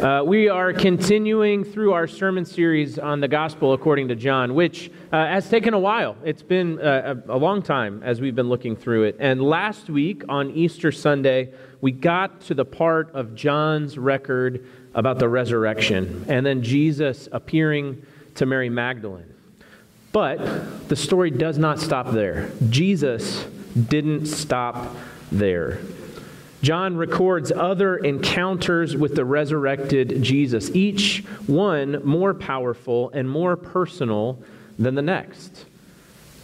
Uh, we are continuing through our sermon series on the gospel according to John, which uh, has taken a while. It's been uh, a, a, long time as we've been looking through it. And last week on Easter Sunday, we got to the part of John's record about the resurrection and then Jesus appearing to Mary Magdalene. But the story does not stop there. Jesus didn't stop there. John records other encounters with the resurrected Jesus, each one more powerful and more personal than the next.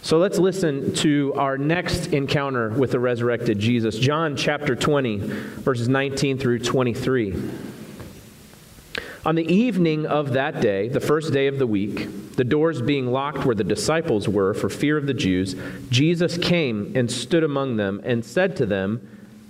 So let's listen to our next encounter with the resurrected Jesus. John chapter 20, verses 19 through 23. On the evening of that day, the first day of the week, the doors being locked where the disciples were for fear of the Jews, Jesus came and stood among them and said to them,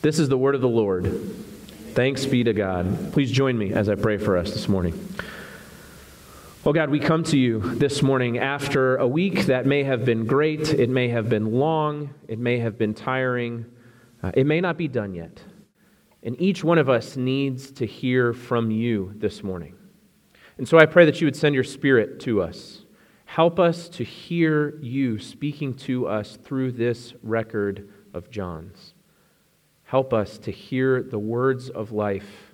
This is the word of the Lord. Thanks be to God. Please join me as I pray for us this morning. Oh God, we come to you this morning after a week that may have been great, it may have been long, it may have been tiring, uh, it may not be done yet. And each one of us needs to hear from you this morning. And so I pray that you would send your spirit to us. Help us to hear you speaking to us through this record of John's. Help us to hear the words of life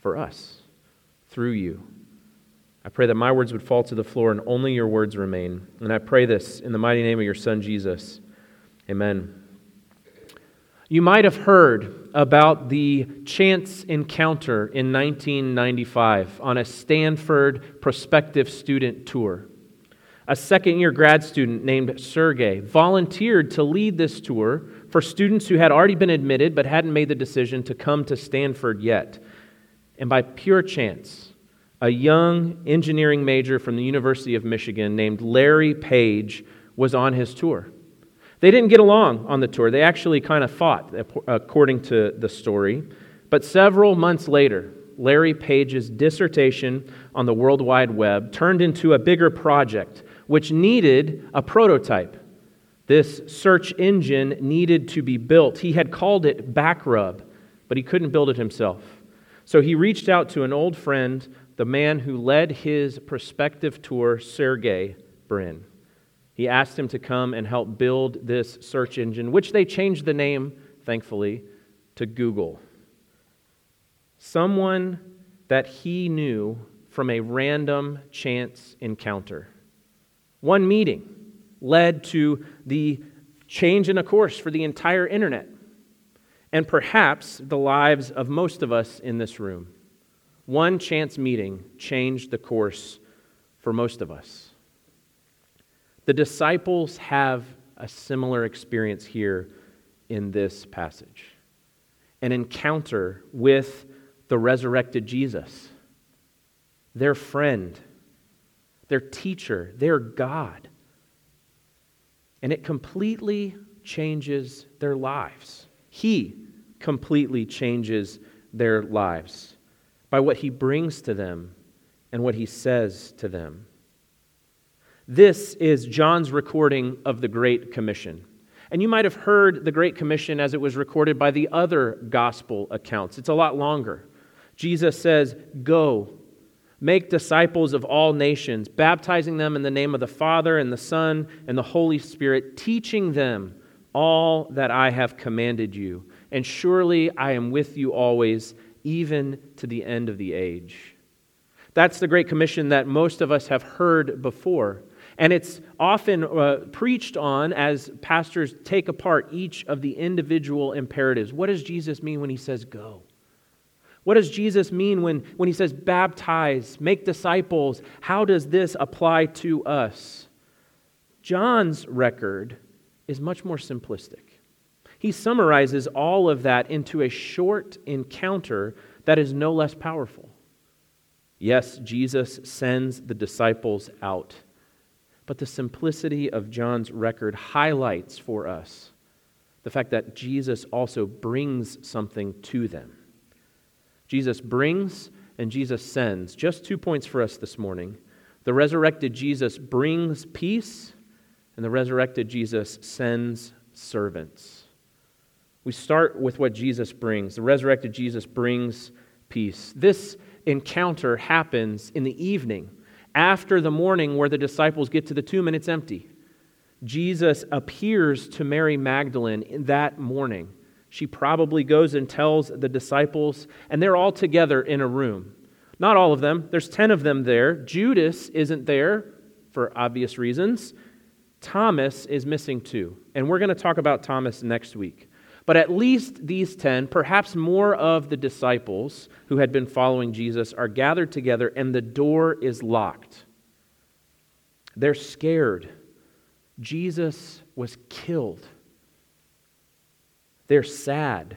for us through you. I pray that my words would fall to the floor and only your words remain. And I pray this in the mighty name of your Son, Jesus. Amen. You might have heard about the chance encounter in 1995 on a Stanford prospective student tour. A second year grad student named Sergey volunteered to lead this tour for students who had already been admitted but hadn't made the decision to come to Stanford yet. And by pure chance, a young engineering major from the University of Michigan named Larry Page was on his tour. They didn't get along on the tour. They actually kind of fought, according to the story. But several months later, Larry Page's dissertation on the World Wide Web turned into a bigger project, which needed a prototype. This search engine needed to be built. He had called it Backrub, but he couldn't build it himself. So he reached out to an old friend, the man who led his prospective tour, Sergey Brin. He asked him to come and help build this search engine, which they changed the name, thankfully, to Google. Someone that he knew from a random chance encounter. One meeting led to the change in a course for the entire internet and perhaps the lives of most of us in this room. One chance meeting changed the course for most of us. The disciples have a similar experience here in this passage an encounter with the resurrected Jesus, their friend, their teacher, their God and it completely changes their lives. He completely changes their lives by what he brings to them and what he says to them. This is John's recording of the Great Commission. And you might have heard the Great Commission as it was recorded by the other gospel accounts. It's a lot longer. Jesus says, Go Make disciples of all nations, baptizing them in the name of the Father and the Son and the Holy Spirit, teaching them all that I have commanded you. And surely I am with you always, even to the end of the age. That's the Great Commission that most of us have heard before. And it's often uh, preached on as pastors take apart each of the individual imperatives. What does Jesus mean when he says go? What does Jesus mean when, when he says baptize, make disciples? How does this apply to us? John's record is much more simplistic. He summarizes all of that into a short encounter that is no less powerful. Yes, Jesus sends the disciples out. But the simplicity of John's record highlights for us the fact that Jesus also brings something to them. Jesus brings and Jesus sends. Just two points for us this morning. The resurrected Jesus brings peace, and the resurrected Jesus sends servants. We start with what Jesus brings. The resurrected Jesus brings peace. This encounter happens in the evening after the morning where the disciples get to the tomb and it's empty. Jesus appears to Mary Magdalene that morning. She probably goes and tells the disciples, and they're all together in a room. Not all of them, there's 10 of them there. Judas isn't there for obvious reasons. Thomas is missing too. And we're going to talk about Thomas next week. But at least these 10, perhaps more of the disciples who had been following Jesus, are gathered together and the door is locked. They're scared. Jesus was killed. They're sad.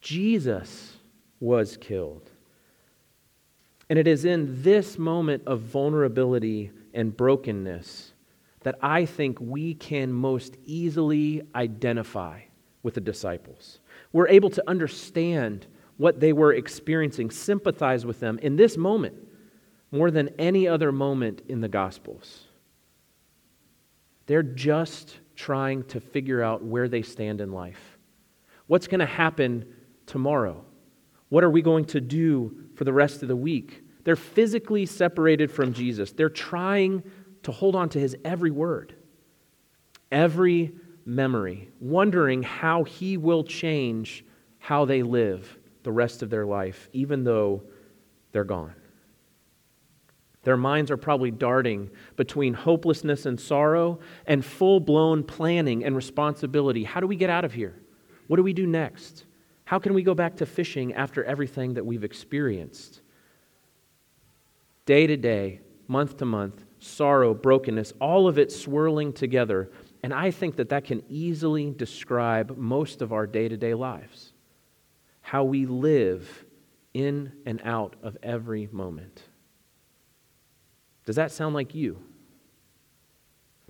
Jesus was killed. And it is in this moment of vulnerability and brokenness that I think we can most easily identify with the disciples. We're able to understand what they were experiencing, sympathize with them in this moment more than any other moment in the Gospels. They're just trying to figure out where they stand in life. What's going to happen tomorrow? What are we going to do for the rest of the week? They're physically separated from Jesus. They're trying to hold on to his every word. Every memory, wondering how He will change how they live the rest of their life, even though they're gone. Their minds are probably darting between hopelessness and sorrow and full blown planning and responsibility. How do we get out of here? What do we do next? How can we go back to fishing after everything that we've experienced? Day to day, month to month, sorrow, brokenness, all of it swirling together and I think that that can easily describe most of our day to day lives. How we live in and out of every moment. Does that sound like you?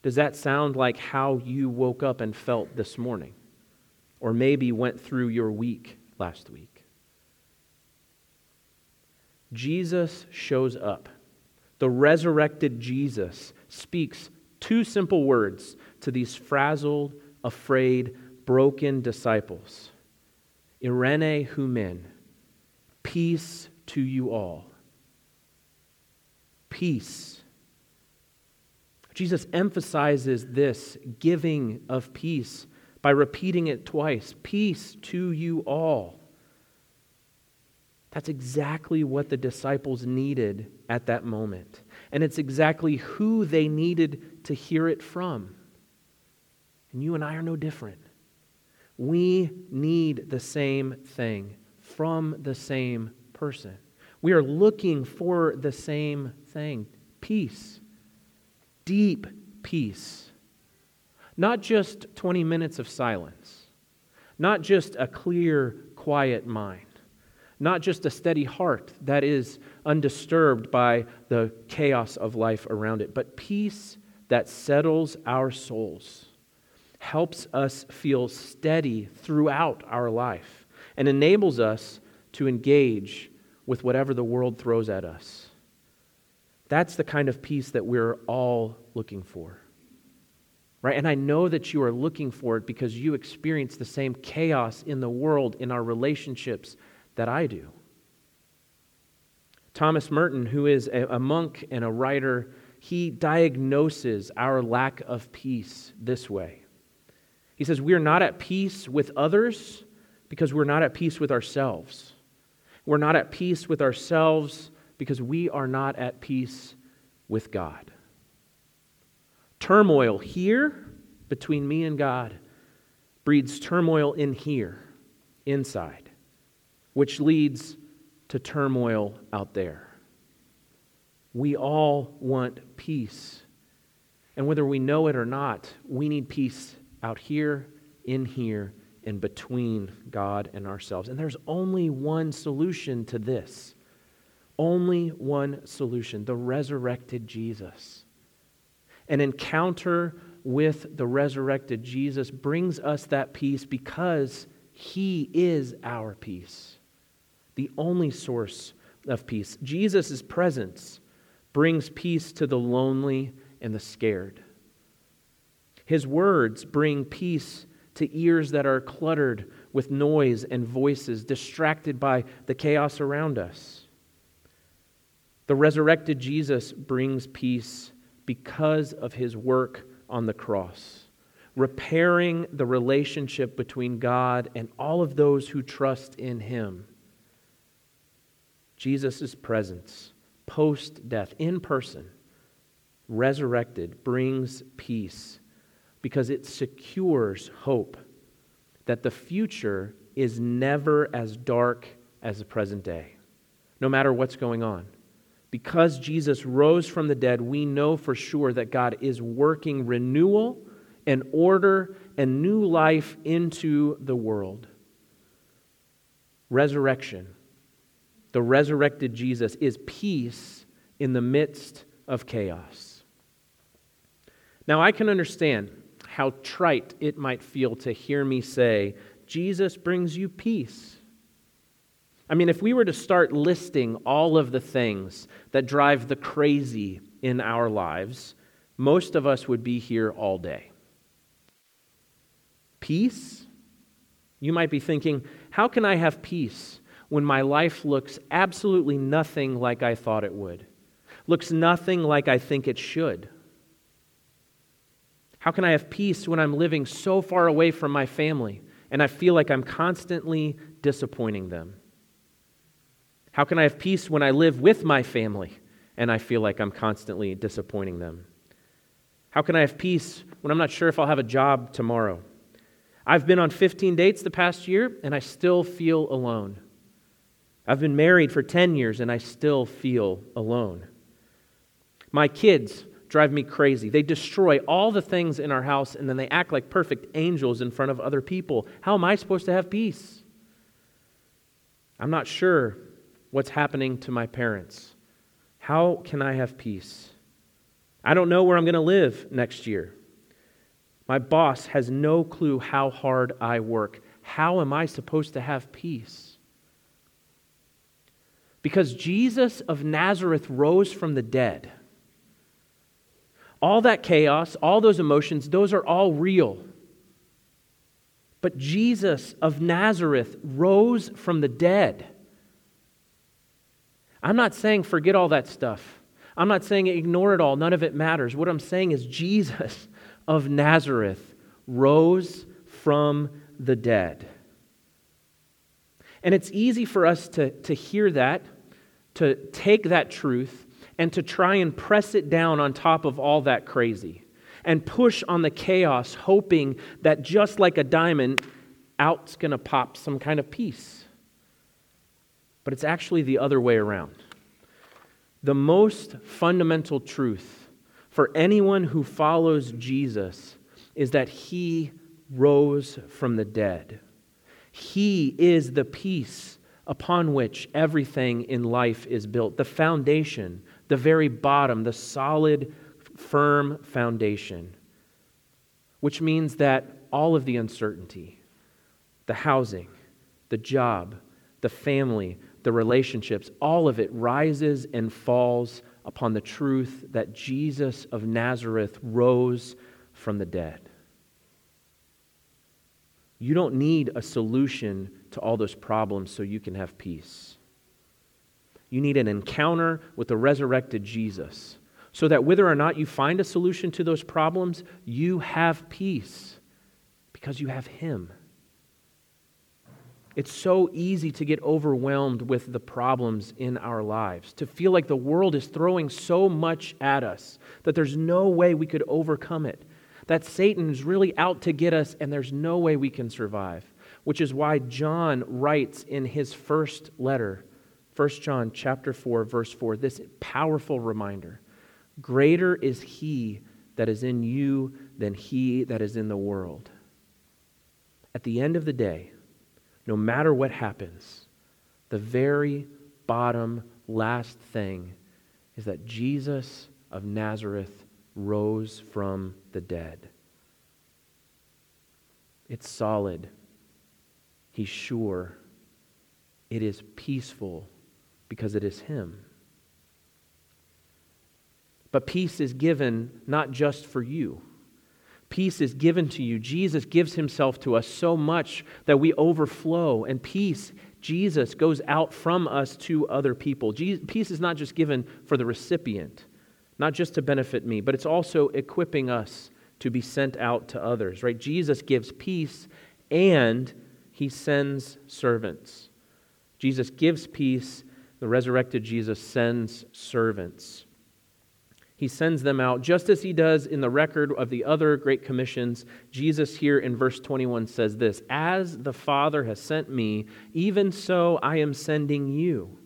Does that sound like how you woke up and felt this morning? Or maybe went through your week last week? Jesus shows up. The resurrected Jesus speaks two simple words to these frazzled, afraid, broken disciples eirene hymin, peace to you all. Peace. Jesus emphasizes this giving of peace by repeating it twice Peace to you all. That's exactly what the disciples needed at that moment. And it's exactly who they needed to hear it from. And you and I are no different. We need the same thing from the same person. We are looking for the same thing peace, deep peace. Not just 20 minutes of silence, not just a clear, quiet mind, not just a steady heart that is undisturbed by the chaos of life around it, but peace that settles our souls helps us feel steady throughout our life and enables us to engage with whatever the world throws at us. That's the kind of peace that we're all looking for. Right? And I know that you are looking for it because you experience the same chaos in the world, in our relationships, that I do. Thomas Merton, who is a, monk and a writer, he diagnoses our lack of peace this way. He says, We are not at peace with others because we're not at peace with ourselves. We're not at peace with ourselves because we are not at peace with God. Turmoil here between me and God breeds turmoil in here, inside, which leads to turmoil out there. We all want peace. And whether we know it or not, we need peace out here, in here, and between God and ourselves. And there's only one solution to this Only one solution the resurrected Jesus. An encounter with the resurrected Jesus brings us that peace because he is our peace, the only source of peace. Jesus' presence brings peace to the lonely and the scared. His words bring peace to ears that are cluttered with noise and voices, distracted by the chaos around us. The resurrected Jesus brings peace because of his work on the cross, repairing the relationship between God and all of those who trust in him. Jesus' presence, post death, in person, resurrected, brings peace because it secures hope that the future is never as dark as the present day, no matter what's going on. Because Jesus rose from the dead, we know for sure that God is working renewal and order and new life into the world. Resurrection. The resurrected Jesus is peace in the midst of chaos. Now, I can understand how trite it might feel to hear me say, Jesus brings you peace. I mean, if we were to start listing all of the things that drive the crazy in our lives, most of us would be here all day. Peace? You might be thinking, how can I have peace when my life looks absolutely nothing like I thought it would? Looks nothing like I think it should? How can I have peace when I'm living so far away from my family and I feel like I'm constantly disappointing them? How can I have peace when I live with my family and I feel like I'm constantly disappointing them? How can I have peace when I'm not sure if I'll have a job tomorrow? I've been on 15 dates the past year and I still feel alone. I've been married for 10 years and I still feel alone. My kids drive me crazy. They destroy all the things in our house and then they act like perfect angels in front of other people. How am I supposed to have peace? I'm not sure what's happening to my parents? How can I have peace? I don't know where I'm going to live next year. My boss has no clue how hard I work. How am I supposed to have peace? Because Jesus of Nazareth rose from the dead. All that chaos, all those emotions, those are all real. But Jesus of Nazareth rose from the dead. I'm not saying forget all that stuff. I'm not saying ignore it all. None of it matters. What I'm saying is Jesus of Nazareth rose from the dead. And it's easy for us to, to hear that, to take that truth, and to try and press it down on top of all that crazy and push on the chaos, hoping that just like a diamond, out's going to pop some kind of peace but it's actually the other way around. The most fundamental truth for anyone who follows Jesus is that he rose from the dead. He is the peace upon which everything in life is built, the foundation, the very bottom, the solid, firm foundation, which means that all of the uncertainty, the housing, the job, the family, the relationships, all of it rises and falls upon the truth that Jesus of Nazareth rose from the dead. You don't need a solution to all those problems so you can have peace. You need an encounter with the resurrected Jesus so that whether or not you find a solution to those problems, you have peace because you have Him. It's so easy to get overwhelmed with the problems in our lives, to feel like the world is throwing so much at us that there's no way we could overcome it, that Satan's really out to get us and there's no way we can survive. Which is why John writes in his first letter, 1 John chapter 4 verse 4, this powerful reminder. Greater is he that is in you than he that is in the world. At the end of the day, no matter what happens, the very bottom, last thing is that Jesus of Nazareth rose from the dead. It's solid. He's sure. It is peaceful because it is Him. But peace is given not just for you. Peace is given to you. Jesus gives himself to us so much that we overflow, and peace, Jesus, goes out from us to other people. Peace is not just given for the recipient, not just to benefit me, but it's also equipping us to be sent out to others, right? Jesus gives peace and he sends servants. Jesus gives peace, the resurrected Jesus sends servants. He sends them out just as he does in the record of the other great commissions. Jesus, here in verse 21, says this As the Father has sent me, even so I am sending you.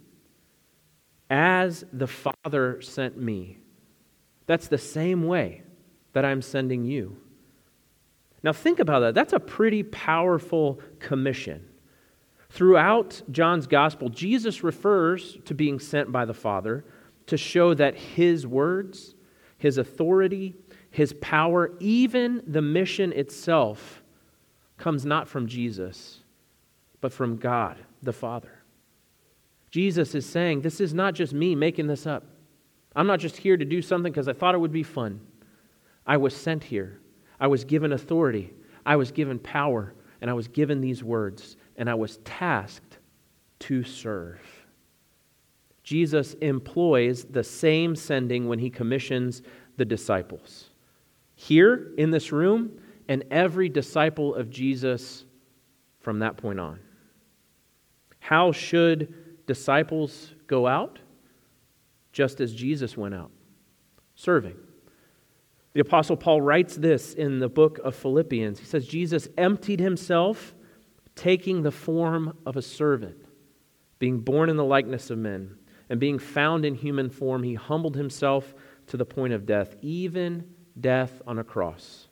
As the Father sent me. That's the same way that I'm sending you. Now, think about that. That's a pretty powerful commission. Throughout John's gospel, Jesus refers to being sent by the Father to show that his words, his authority, his power, even the mission itself, comes not from Jesus, but from God the Father. Jesus is saying, This is not just me making this up. I'm not just here to do something because I thought it would be fun. I was sent here. I was given authority. I was given power. And I was given these words. And I was tasked to serve. Jesus employs the same sending when he commissions the disciples. Here in this room, and every disciple of Jesus from that point on. How should disciples go out? Just as Jesus went out, serving. The Apostle Paul writes this in the book of Philippians. He says, Jesus emptied himself, taking the form of a servant, being born in the likeness of men and being found in human form, he humbled himself to the point of death, even death on a cross.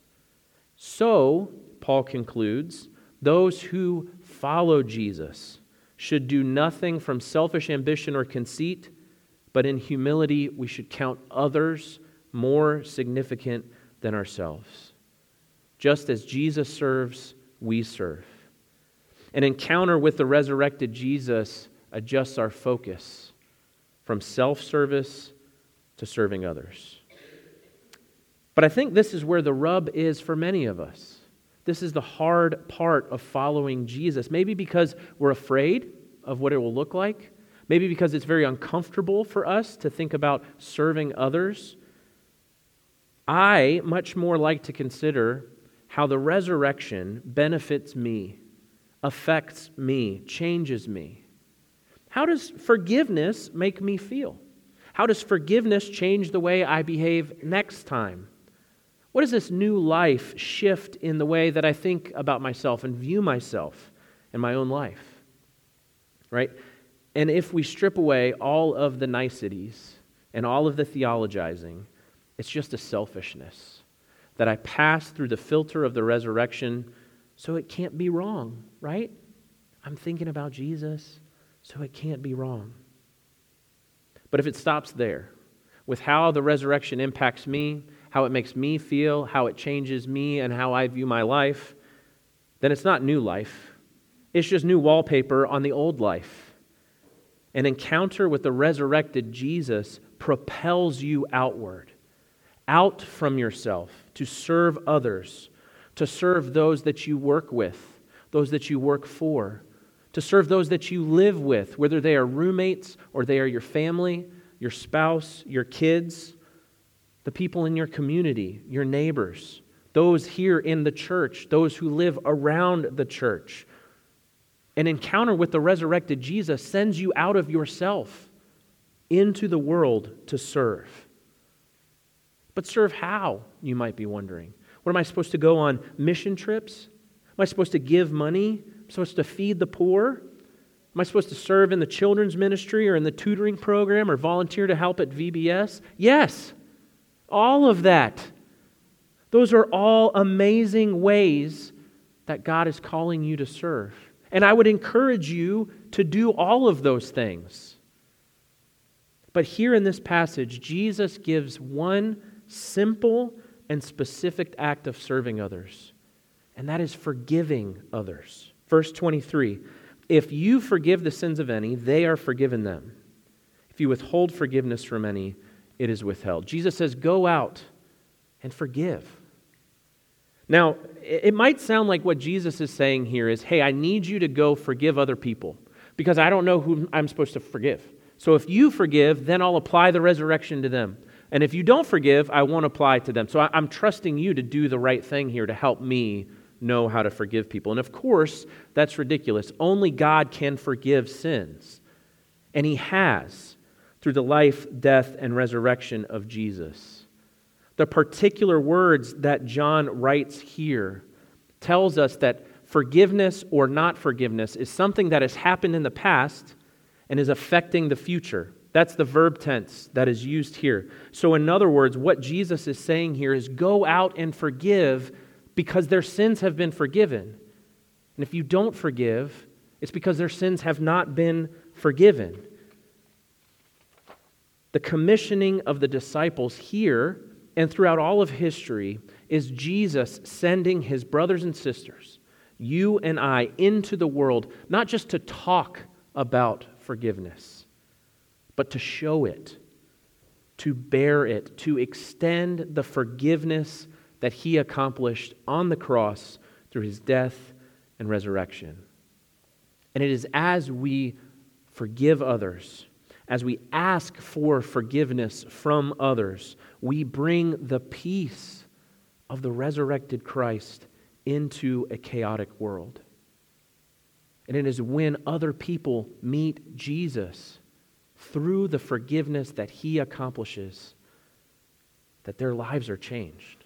So, Paul concludes, those who follow Jesus should do nothing from selfish ambition or conceit, but in humility we should count others more significant than ourselves. Just as Jesus serves, we serve. An encounter with the resurrected Jesus adjusts our focus from self service to serving others. But I think this is where the rub is for many of us. This is the hard part of following Jesus. Maybe because we're afraid of what it will look like. Maybe because it's very uncomfortable for us to think about serving others. I much more like to consider how the resurrection benefits me, affects me, changes me. How does forgiveness make me feel? How does forgiveness change the way I behave next time? What does this new life shift in the way that I think about myself and view myself and my own life? Right? And if we strip away all of the niceties and all of the theologizing, it's just a selfishness that I pass through the filter of the resurrection so it can't be wrong, right? I'm thinking about Jesus so it can't be wrong. But if it stops there, with how the resurrection impacts me, how it makes me feel, how it changes me, and how I view my life, then it's not new life. It's just new wallpaper on the old life. An encounter with the resurrected Jesus propels you outward, out from yourself, to serve others, to serve those that you work with, those that you work for, to serve those that you live with, whether they are roommates or they are your family, your spouse, your kids, the people in your community, your neighbors, those here in the church, those who live around the church. An encounter with the resurrected Jesus sends you out of yourself into the world to serve. But serve how, you might be wondering. What am I supposed to go on mission trips? Am I supposed to give money? Supposed to feed the poor? Am I supposed to serve in the children's ministry or in the tutoring program or volunteer to help at VBS? Yes, all of that. Those are all amazing ways that God is calling you to serve. And I would encourage you to do all of those things. But here in this passage, Jesus gives one simple and specific act of serving others, and that is forgiving others. Verse 23 If you forgive the sins of any, they are forgiven them. If you withhold forgiveness from any, it is withheld. Jesus says, Go out and forgive. Now, it might sound like what Jesus is saying here is, Hey, I need you to go forgive other people because I don't know who I'm supposed to forgive. So if you forgive, then I'll apply the resurrection to them. And if you don't forgive, I won't apply to them. So I'm trusting you to do the right thing here to help me know how to forgive people. And of course, that's ridiculous. Only God can forgive sins. And He has through the life, death, and resurrection of Jesus. The particular words that John writes here tells us that forgiveness or not forgiveness is something that has happened in the past and is affecting the future. That's the verb tense that is used here. So, in other words, what Jesus is saying here is go out and forgive because their sins have been forgiven. And if you don't forgive, it's because their sins have not been forgiven. The commissioning of the disciples here and throughout all of history is Jesus sending his brothers and sisters, you and I, into the world, not just to talk about forgiveness, but to show it, to bear it, to extend the forgiveness that he accomplished on the cross through his death and resurrection. And it is as we forgive others, as we ask for forgiveness from others, we bring the peace of the resurrected Christ into a chaotic world. And it is when other people meet Jesus through the forgiveness that he accomplishes that their lives are changed.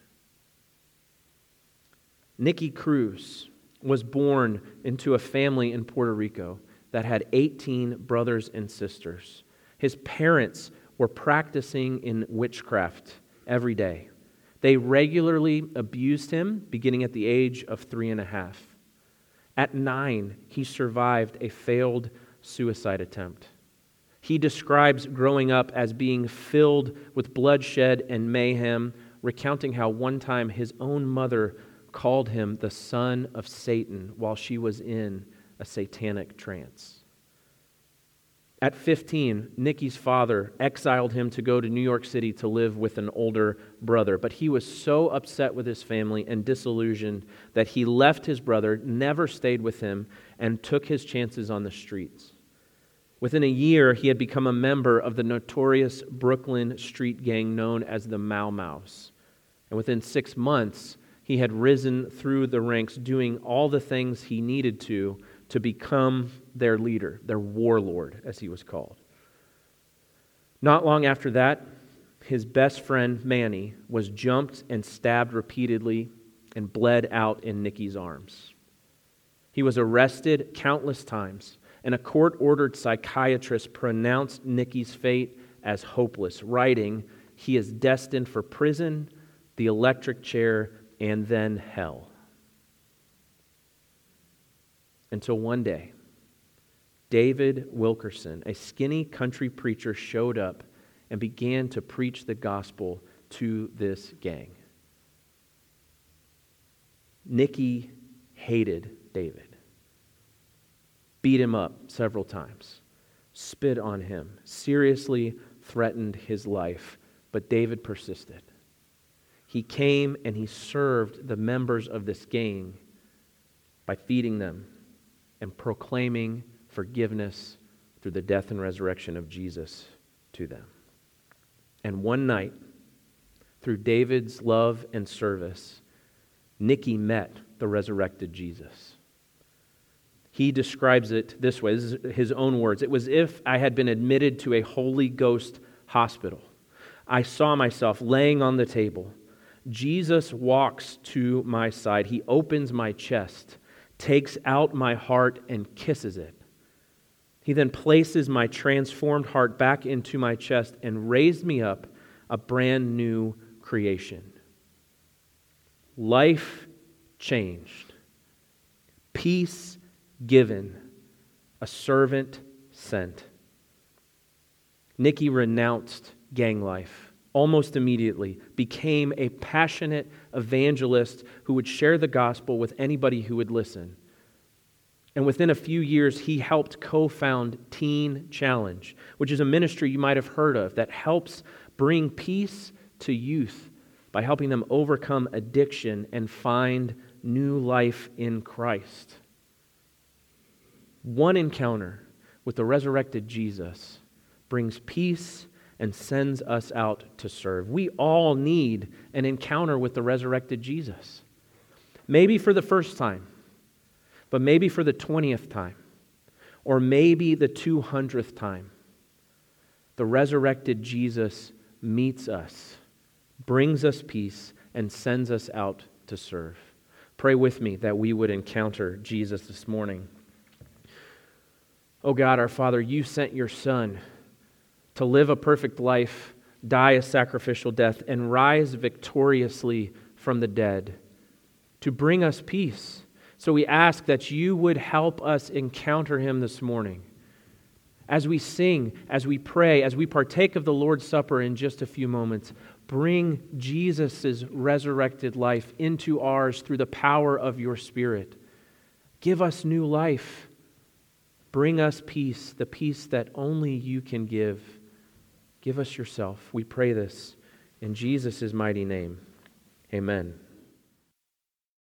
Nicky Cruz was born into a family in Puerto Rico that had 18 brothers and sisters. His parents were practicing in witchcraft every day. They regularly abused him beginning at the age of three and a half. At nine, he survived a failed suicide attempt. He describes growing up as being filled with bloodshed and mayhem, recounting how one time his own mother called him the son of Satan while she was in a satanic trance. At 15, Nicky's father exiled him to go to New York City to live with an older brother. But he was so upset with his family and disillusioned that he left his brother, never stayed with him, and took his chances on the streets. Within a year, he had become a member of the notorious Brooklyn street gang known as the Mau Maus. And within six months, he had risen through the ranks, doing all the things he needed to to become their leader, their warlord, as he was called. Not long after that, his best friend Manny was jumped and stabbed repeatedly and bled out in Nicky's arms. He was arrested countless times, and a court ordered psychiatrist pronounced Nicky's fate as hopeless, writing, He is destined for prison, the electric chair, and then hell. Until one day, David Wilkerson, a skinny country preacher, showed up and began to preach the gospel to this gang. Nicky hated David, beat him up several times, spit on him, seriously threatened his life, but David persisted. He came and he served the members of this gang by feeding them and proclaiming forgiveness through the death and resurrection of Jesus to them. And one night, through David's love and service, Nicky met the resurrected Jesus. He describes it this way this is his own words. It was if I had been admitted to a Holy Ghost hospital. I saw myself laying on the table. Jesus walks to my side. He opens my chest, takes out my heart, and kisses it. He then places my transformed heart back into my chest and raised me up a brand new creation. Life changed, peace given, a servant sent. Nicky renounced gang life almost immediately, became a passionate evangelist who would share the gospel with anybody who would listen. And within a few years, he helped co found Teen Challenge, which is a ministry you might have heard of that helps bring peace to youth by helping them overcome addiction and find new life in Christ. One encounter with the resurrected Jesus brings peace and sends us out to serve. We all need an encounter with the resurrected Jesus. Maybe for the first time, but maybe for the 20th time, or maybe the 200th time. The resurrected Jesus meets us, brings us peace, and sends us out to serve. Pray with me that we would encounter Jesus this morning. Oh God, our Father, you sent your Son to live a perfect life, die a sacrificial death, and rise victoriously from the dead to bring us peace. So we ask that you would help us encounter him this morning. As we sing, as we pray, as we partake of the Lord's Supper in just a few moments, bring Jesus' resurrected life into ours through the power of your Spirit. Give us new life. Bring us peace, the peace that only you can give. Give us yourself. We pray this in Jesus' mighty name. Amen.